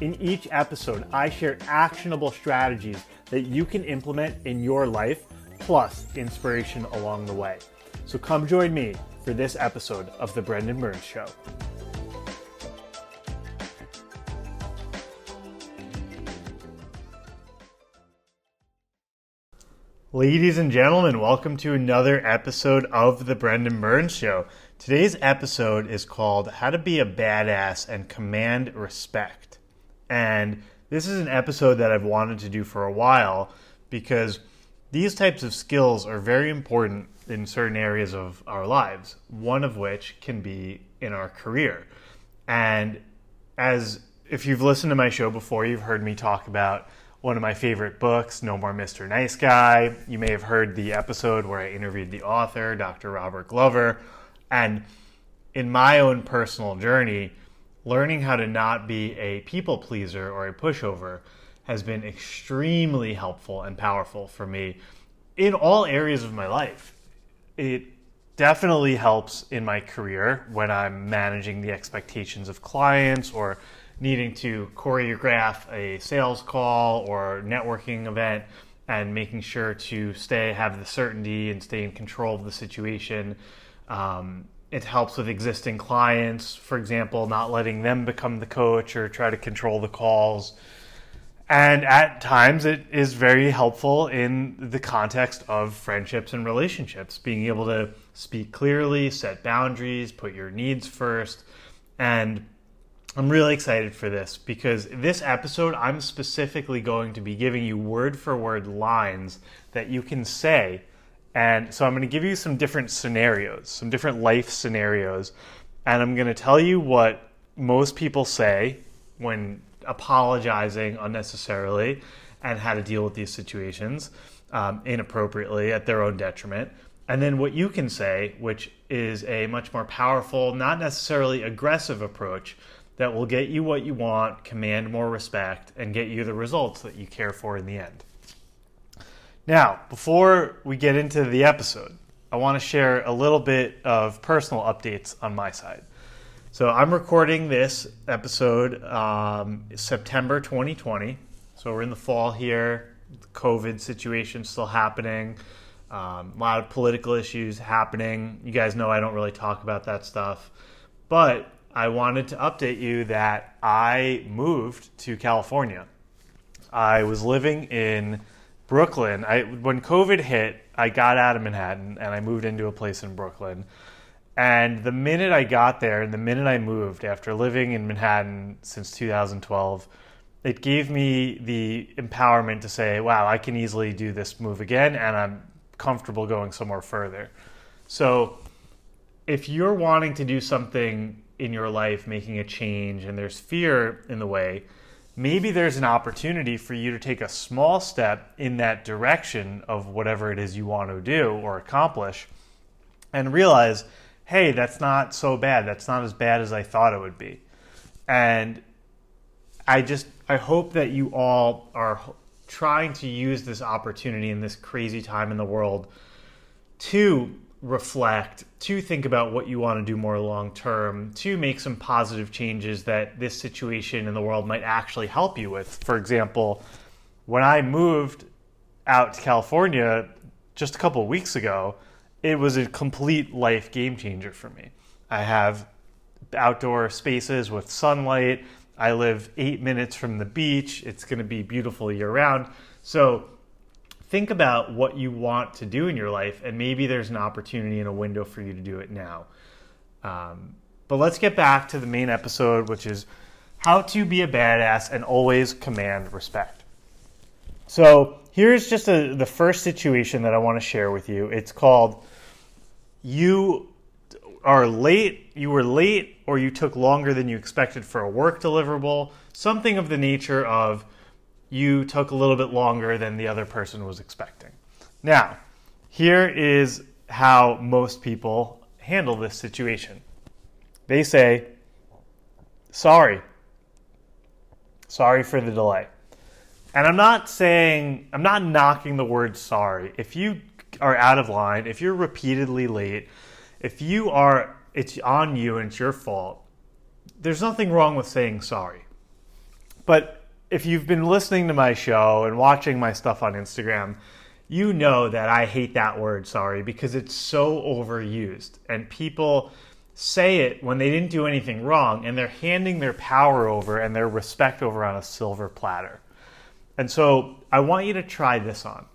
In each episode, I share actionable strategies that you can implement in your life, plus inspiration along the way. So come join me for this episode of The Brendan Burns Show. Ladies and gentlemen, welcome to another episode of The Brendan Burns Show. Today's episode is called How to Be a Badass and Command Respect. And this is an episode that I've wanted to do for a while because these types of skills are very important in certain areas of our lives, one of which can be in our career. And as if you've listened to my show before, you've heard me talk about one of my favorite books, No More Mr. Nice Guy. You may have heard the episode where I interviewed the author, Dr. Robert Glover. And in my own personal journey, learning how to not be a people pleaser or a pushover has been extremely helpful and powerful for me in all areas of my life. It definitely helps in my career when I'm managing the expectations of clients or needing to choreograph a sales call or networking event and making sure to stay have the certainty and stay in control of the situation um, it helps with existing clients, for example, not letting them become the coach or try to control the calls. And at times, it is very helpful in the context of friendships and relationships, being able to speak clearly, set boundaries, put your needs first. And I'm really excited for this because this episode, I'm specifically going to be giving you word for word lines that you can say and so I'm going to give you some different scenarios, some different life scenarios. And I'm going to tell you what most people say when apologizing unnecessarily and how to deal with these situations um, inappropriately at their own detriment. And then what you can say, which is a much more powerful, not necessarily aggressive approach that will get you what you want, command more respect, and get you the results that you care for in the end. Now, before we get into the episode, I want to share a little bit of personal updates on my side. So, I'm recording this episode um, September 2020. So, we're in the fall here. The COVID situation still happening. Um, a lot of political issues happening. You guys know I don't really talk about that stuff. But I wanted to update you that I moved to California. I was living in Brooklyn. I when COVID hit, I got out of Manhattan and I moved into a place in Brooklyn. And the minute I got there and the minute I moved after living in Manhattan since 2012, it gave me the empowerment to say, wow, I can easily do this move again and I'm comfortable going somewhere further. So if you're wanting to do something in your life, making a change, and there's fear in the way, maybe there's an opportunity for you to take a small step in that direction of whatever it is you want to do or accomplish and realize, hey, that's not so bad. That's not as bad as I thought it would be. And I just, I hope that you all are trying to use this opportunity in this crazy time in the world to reflect, to think about what you want to do more long term, to make some positive changes that this situation in the world might actually help you with. For example, when I moved out to California just a couple weeks ago, it was a complete life game changer for me. I have outdoor spaces with sunlight. I live eight minutes from the beach. It's going to be beautiful year round. So think about what you want to do in your life, and maybe there's an opportunity and a window for you to do it now. Um, but let's get back to the main episode, which is how to be a badass and always command respect. So here's just a, the first situation that I want to share with you. It's called you are late, you were late, or you took longer than you expected for a work deliverable, something of the nature of you took a little bit longer than the other person was expecting. Now, here is how most people handle this situation they say, Sorry. Sorry for the delay. And I'm not saying, I'm not knocking the word sorry. If you are out of line, if you're repeatedly late, if you are, it's on you and it's your fault, there's nothing wrong with saying sorry. But if you've been listening to my show and watching my stuff on Instagram, you know that I hate that word sorry because it's so overused and people say it when they didn't do anything wrong and they're handing their power over and their respect over on a silver platter. And so I want you to try this on.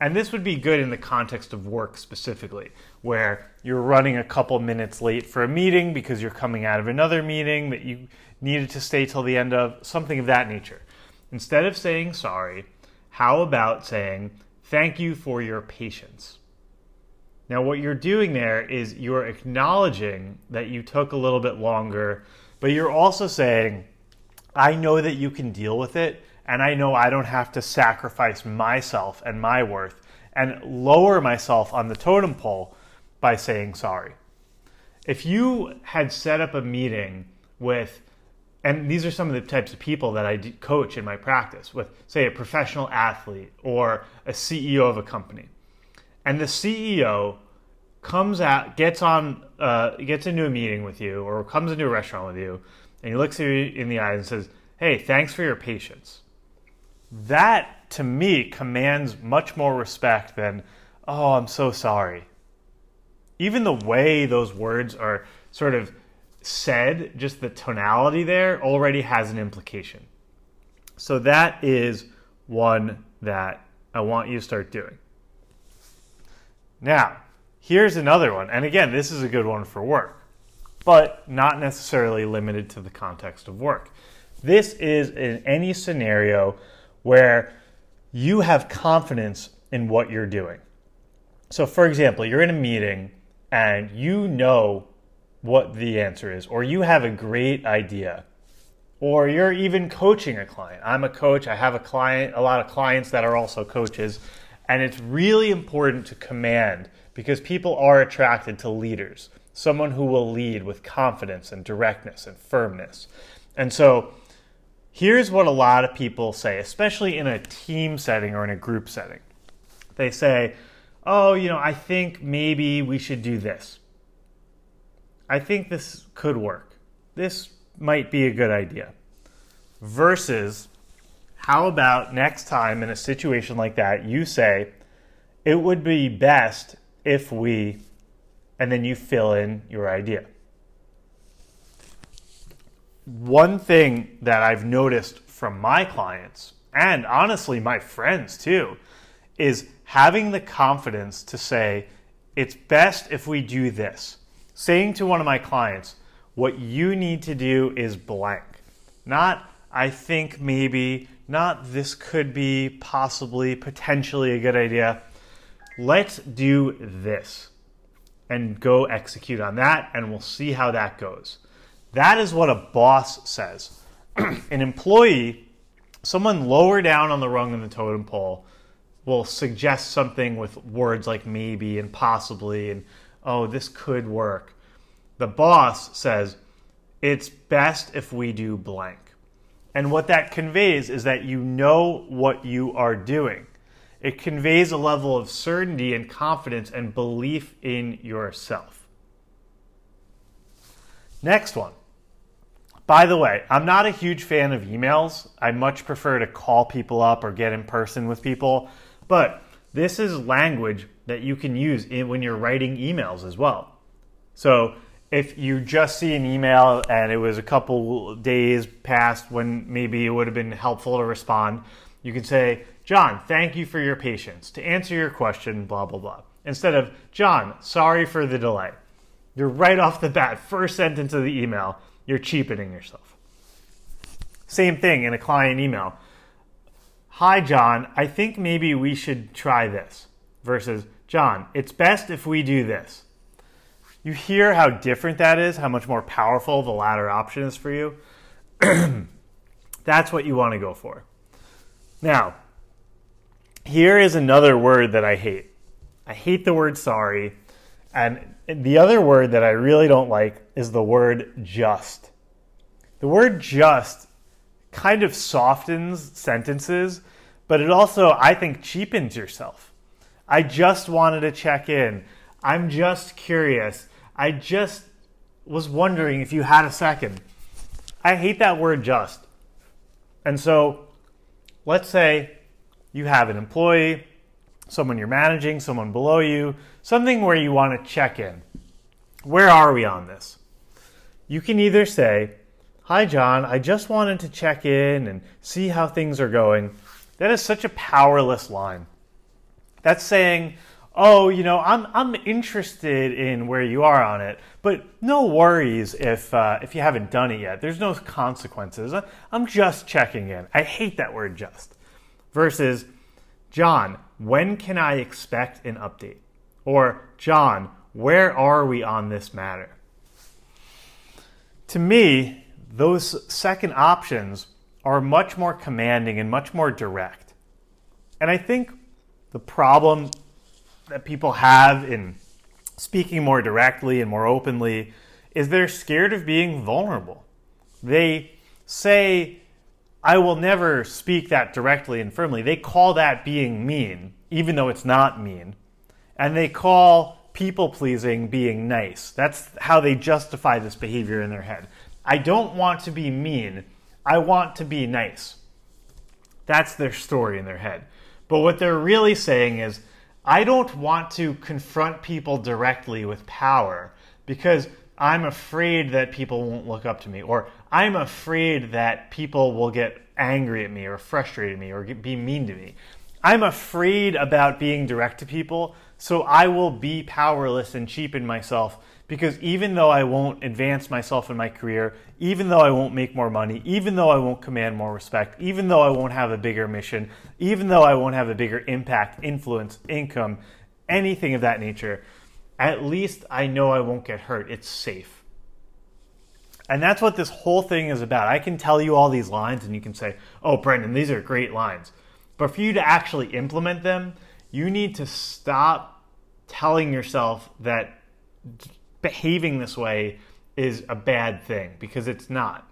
And this would be good in the context of work specifically, where you're running a couple minutes late for a meeting because you're coming out of another meeting that you needed to stay till the end of, something of that nature. Instead of saying sorry, how about saying thank you for your patience? Now, what you're doing there is you're acknowledging that you took a little bit longer, but you're also saying, I know that you can deal with it, and I know I don't have to sacrifice myself and my worth and lower myself on the totem pole by saying sorry. If you had set up a meeting with, and these are some of the types of people that I coach in my practice, with, say, a professional athlete or a CEO of a company and the CEO comes out, gets on, uh, gets into a meeting with you, or comes into a restaurant with you, and he looks you in the eyes and says, "Hey, thanks for your patience." That to me commands much more respect than, "Oh, I'm so sorry." Even the way those words are sort of said, just the tonality there already has an implication. So that is one that I want you to start doing. Now, here's another one. And again, this is a good one for work, but not necessarily limited to the context of work. This is in any scenario where you have confidence in what you're doing. So, for example, you're in a meeting and you know what the answer is, or you have a great idea, or you're even coaching a client. I'm a coach, I have a client, a lot of clients that are also coaches and it's really important to command because people are attracted to leaders, someone who will lead with confidence and directness and firmness. And so here's what a lot of people say, especially in a team setting or in a group setting. They say, oh, you know, I think maybe we should do this. I think this could work. This might be a good idea. Versus, how about next time in a situation like that, you say, it would be best if we, and then you fill in your idea. One thing that I've noticed from my clients, and honestly my friends too, is having the confidence to say, it's best if we do this. Saying to one of my clients, what you need to do is blank. Not, I think maybe, not this could be possibly, potentially a good idea. Let's do this and go execute on that, and we'll see how that goes. That is what a boss says. An employee, someone lower down on the rung in the totem pole, will suggest something with words like maybe and possibly and oh, this could work. The boss says, it's best if we do blank. And what that conveys is that you know what you are doing. It conveys a level of certainty and confidence and belief in yourself. Next one. By the way, I'm not a huge fan of emails. I much prefer to call people up or get in person with people. But this is language that you can use when you're writing emails as well. So if you just see an email and it was a couple days past when maybe it would have been helpful to respond, you can say, John, thank you for your patience. To answer your question, blah, blah, blah. Instead of, John, sorry for the delay. You're right off the bat, first sentence of the email, you're cheapening yourself. Same thing in a client email. Hi, John, I think maybe we should try this. Versus, John, it's best if we do this. You hear how different that is, how much more powerful the latter option is for you. That's what you want to go for. Now, here is another word that I hate. I hate the word sorry. And the other word that I really don't like is the word just. The word just kind of softens sentences, but it also, I think, cheapens yourself. I just wanted to check in. I'm just curious. I just was wondering if you had a second. I hate that word just. And so let's say you have an employee, someone you're managing, someone below you, something where you want to check in. Where are we on this? You can either say, Hi, John, I just wanted to check in and see how things are going. That is such a powerless line. That's saying, oh, you know, I'm I'm interested in where you are on it, but no worries if uh, if you haven't done it yet. There's no consequences. I'm just checking in. I hate that word "just." Versus, John, when can I expect an update? Or John, where are we on this matter? To me, those second options are much more commanding and much more direct. And I think the problem that people have in speaking more directly and more openly is they're scared of being vulnerable. They say, I will never speak that directly and firmly. They call that being mean, even though it's not mean. And they call people pleasing being nice. That's how they justify this behavior in their head. I don't want to be mean. I want to be nice. That's their story in their head. But what they're really saying is, I don't want to confront people directly with power because I'm afraid that people won't look up to me, or I'm afraid that people will get angry at me, or frustrated me, or be mean to me. I'm afraid about being direct to people, so I will be powerless and cheapen myself because even though I won't advance myself in my career, even though I won't make more money, even though I won't command more respect, even though I won't have a bigger mission, even though I won't have a bigger impact, influence, income, anything of that nature, at least I know I won't get hurt. It's safe. And that's what this whole thing is about. I can tell you all these lines and you can say, oh, Brendan, these are great lines. But for you to actually implement them, you need to stop telling yourself that behaving this way is a bad thing because it's not.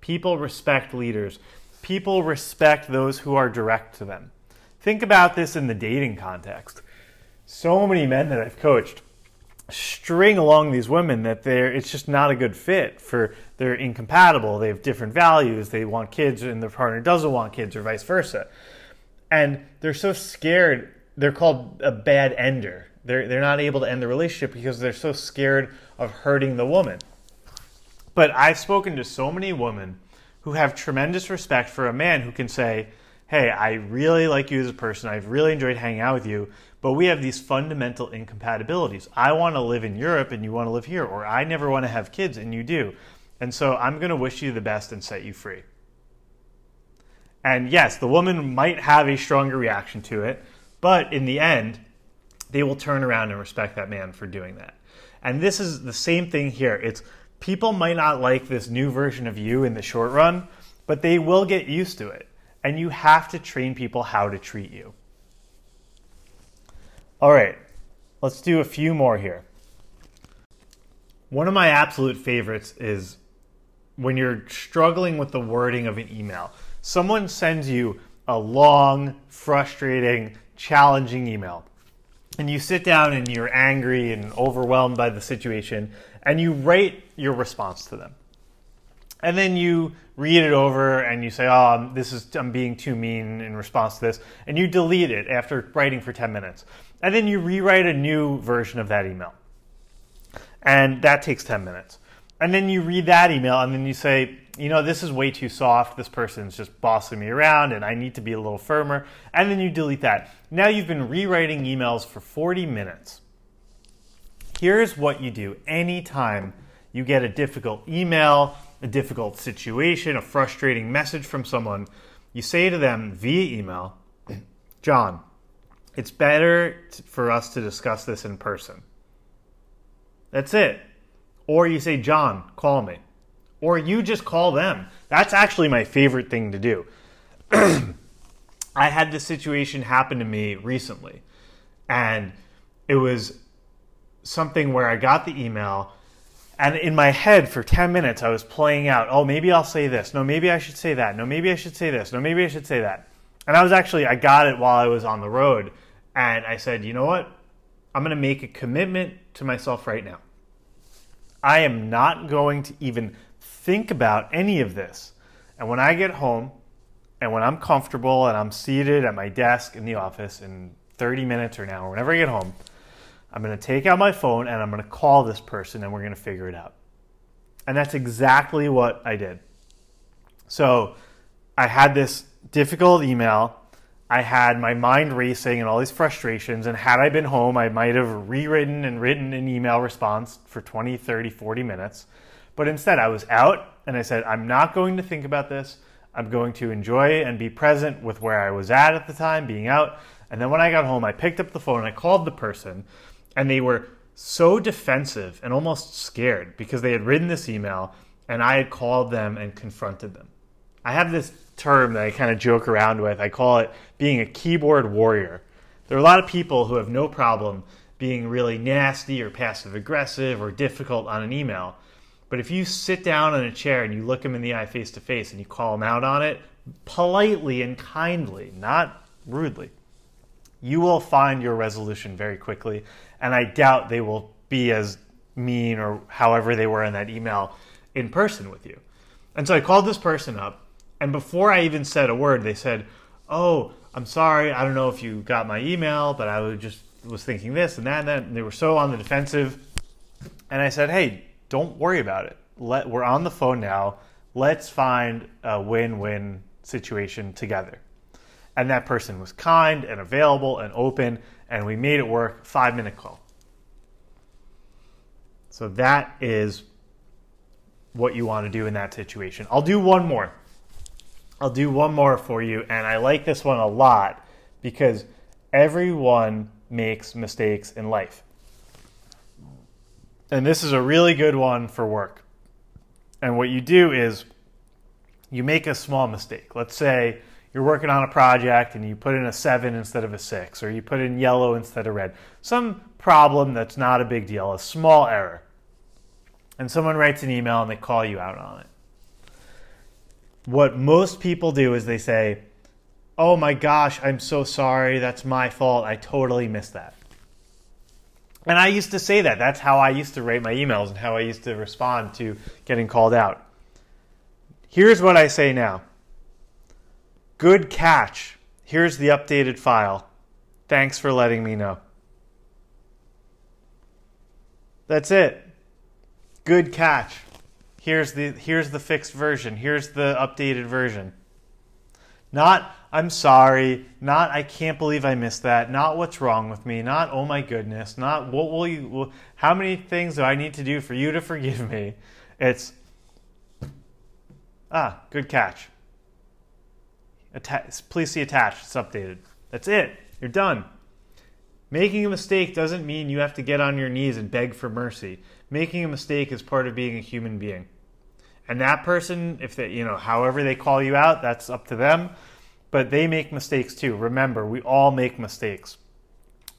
People respect leaders. People respect those who are direct to them. Think about this in the dating context. So many men that I've coached string along these women that they're it's just not a good fit for they're incompatible they have different values they want kids and their partner doesn't want kids or vice versa and they're so scared they're called a bad ender they're, they're not able to end the relationship because they're so scared of hurting the woman. But I've spoken to so many women who have tremendous respect for a man who can say, Hey, I really like you as a person. I've really enjoyed hanging out with you, but we have these fundamental incompatibilities. I want to live in Europe and you want to live here, or I never want to have kids and you do. And so I'm going to wish you the best and set you free. And yes, the woman might have a stronger reaction to it, but in the end, they will turn around and respect that man for doing that. And this is the same thing here. It's people might not like this new version of you in the short run, but they will get used to it. And you have to train people how to treat you. All right, let's do a few more here. One of my absolute favorites is when you're struggling with the wording of an email. Someone sends you a long, frustrating, challenging email and you sit down and you're angry and overwhelmed by the situation and you write your response to them. And then you read it over and you say oh this is i'm being too mean in response to this and you delete it after writing for 10 minutes. And then you rewrite a new version of that email. And that takes 10 minutes and then you read that email and then you say you know, this is way too soft. This person's just bossing me around and I need to be a little firmer. And then you delete that. Now you've been rewriting emails for 40 minutes. Here's what you do anytime you get a difficult email, a difficult situation, a frustrating message from someone, you say to them via email, John, it's better for us to discuss this in person. That's it. Or you say, John, call me or you just call them. That's actually my favorite thing to do. I had this situation happen to me recently, and it was something where I got the email and in my head for 10 minutes I was playing out, oh, maybe I'll say this. No, maybe I should say that. No, maybe I should say this. No, maybe I should say that. And I was actually, I got it while I was on the road. And I said, you know what? I'm going to make a commitment to myself right now. I am not going to even think about any of this. And when I get home and when I'm comfortable and I'm seated at my desk in the office in 30 minutes or an hour, whenever I get home, I'm going to take out my phone and I'm going to call this person and we're going to figure it out. And that's exactly what I did. So I had this difficult email. I had my mind racing and all these frustrations. And had I been home, I might have rewritten and written an email response for 20, 30, 40 minutes. But instead, I was out and I said, I'm not going to think about this. I'm going to enjoy and be present with where I was at at the time, being out. And then when I got home, I picked up the phone and I called the person and they were so defensive and almost scared because they had written this email and I had called them and confronted them. I have this term that I kind of joke around with. I call it being a keyboard warrior. There are a lot of people who have no problem being really nasty or passive aggressive or difficult on an email. But if you sit down in a chair and you look them in the eye face to face and you call them out on it politely and kindly, not rudely, you will find your resolution very quickly. And I doubt they will be as mean or however they were in that email in person with you. And so I called this person up, and before I even said a word, they said, Oh, I'm sorry. I don't know if you got my email, but I was just was thinking this and that and that. And they were so on the defensive. And I said, Hey, don't worry about it. Let, we're on the phone now. Let's find a win win situation together. And that person was kind and available and open, and we made it work. Five minute call. So that is what you want to do in that situation. I'll do one more. I'll do one more for you, and I like this one a lot because everyone makes mistakes in life. And this is a really good one for work. And what you do is you make a small mistake. Let's say you're working on a project and you put in a seven instead of a six, or you put in yellow instead of red. Some problem that's not a big deal, a small error. And someone writes an email and they call you out on it. What most people do is they say, Oh my gosh, I'm so sorry. That's my fault. I totally missed that. And I used to say that. That's how I used to write my emails and how I used to respond to getting called out. Here's what I say now Good catch. Here's the updated file. Thanks for letting me know. That's it. Good catch. Here's the here's the fixed version. Here's the updated version. Not I'm sorry, not I can't believe I missed that, not what's wrong with me, not oh my goodness, not what will you how many things do I need to do for you to forgive me? It's ah, good catch. Atta- please see attached. It's updated. That's it. You're done. Making a mistake doesn't mean you have to get on your knees and beg for mercy. Making a mistake is part of being a human being. And that person, if they, you know, however they call you out, that's up to them. But they make mistakes too. Remember, we all make mistakes.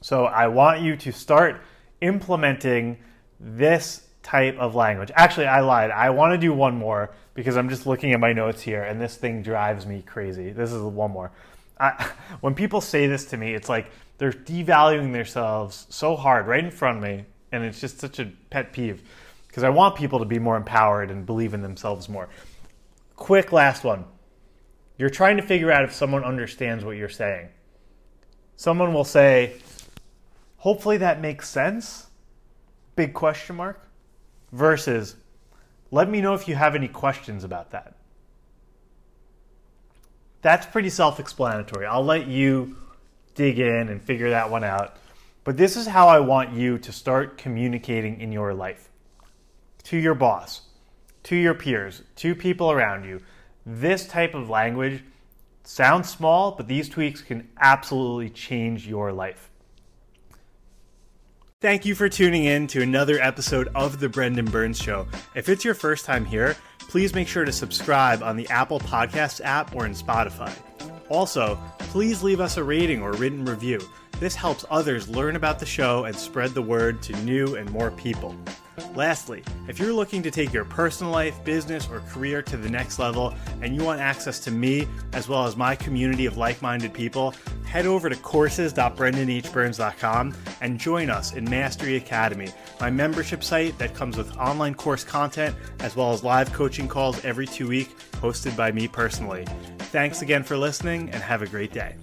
So I want you to start implementing this type of language. Actually, I lied. I want to do one more because I'm just looking at my notes here and this thing drives me crazy. This is one more. I, when people say this to me, it's like they're devaluing themselves so hard right in front of me, and it's just such a pet peeve because I want people to be more empowered and believe in themselves more. Quick last one. You're trying to figure out if someone understands what you're saying. Someone will say, "Hopefully that makes sense." Big question mark versus let me know if you have any questions about that. That's pretty self explanatory. I'll let you dig in and figure that one out. But this is how I want you to start communicating in your life to your boss, to your peers, to people around you. This type of language sounds small, but these tweaks can absolutely change your life. Thank you for tuning in to another episode of The Brendan Burns Show. If it's your first time here, please make sure to subscribe on the Apple Podcasts app or in Spotify. Also, please leave us a rating or written review. This helps others learn about the show and spread the word to new and more people. Lastly, if you're looking to take your personal life, business, or career to the next level and you want access to me as well as my community of like minded people, head over to courses.brendanhburns.com and join us in Mastery Academy, my membership site that comes with online course content as well as live coaching calls every two weeks hosted by me personally. Thanks again for listening and have a great day.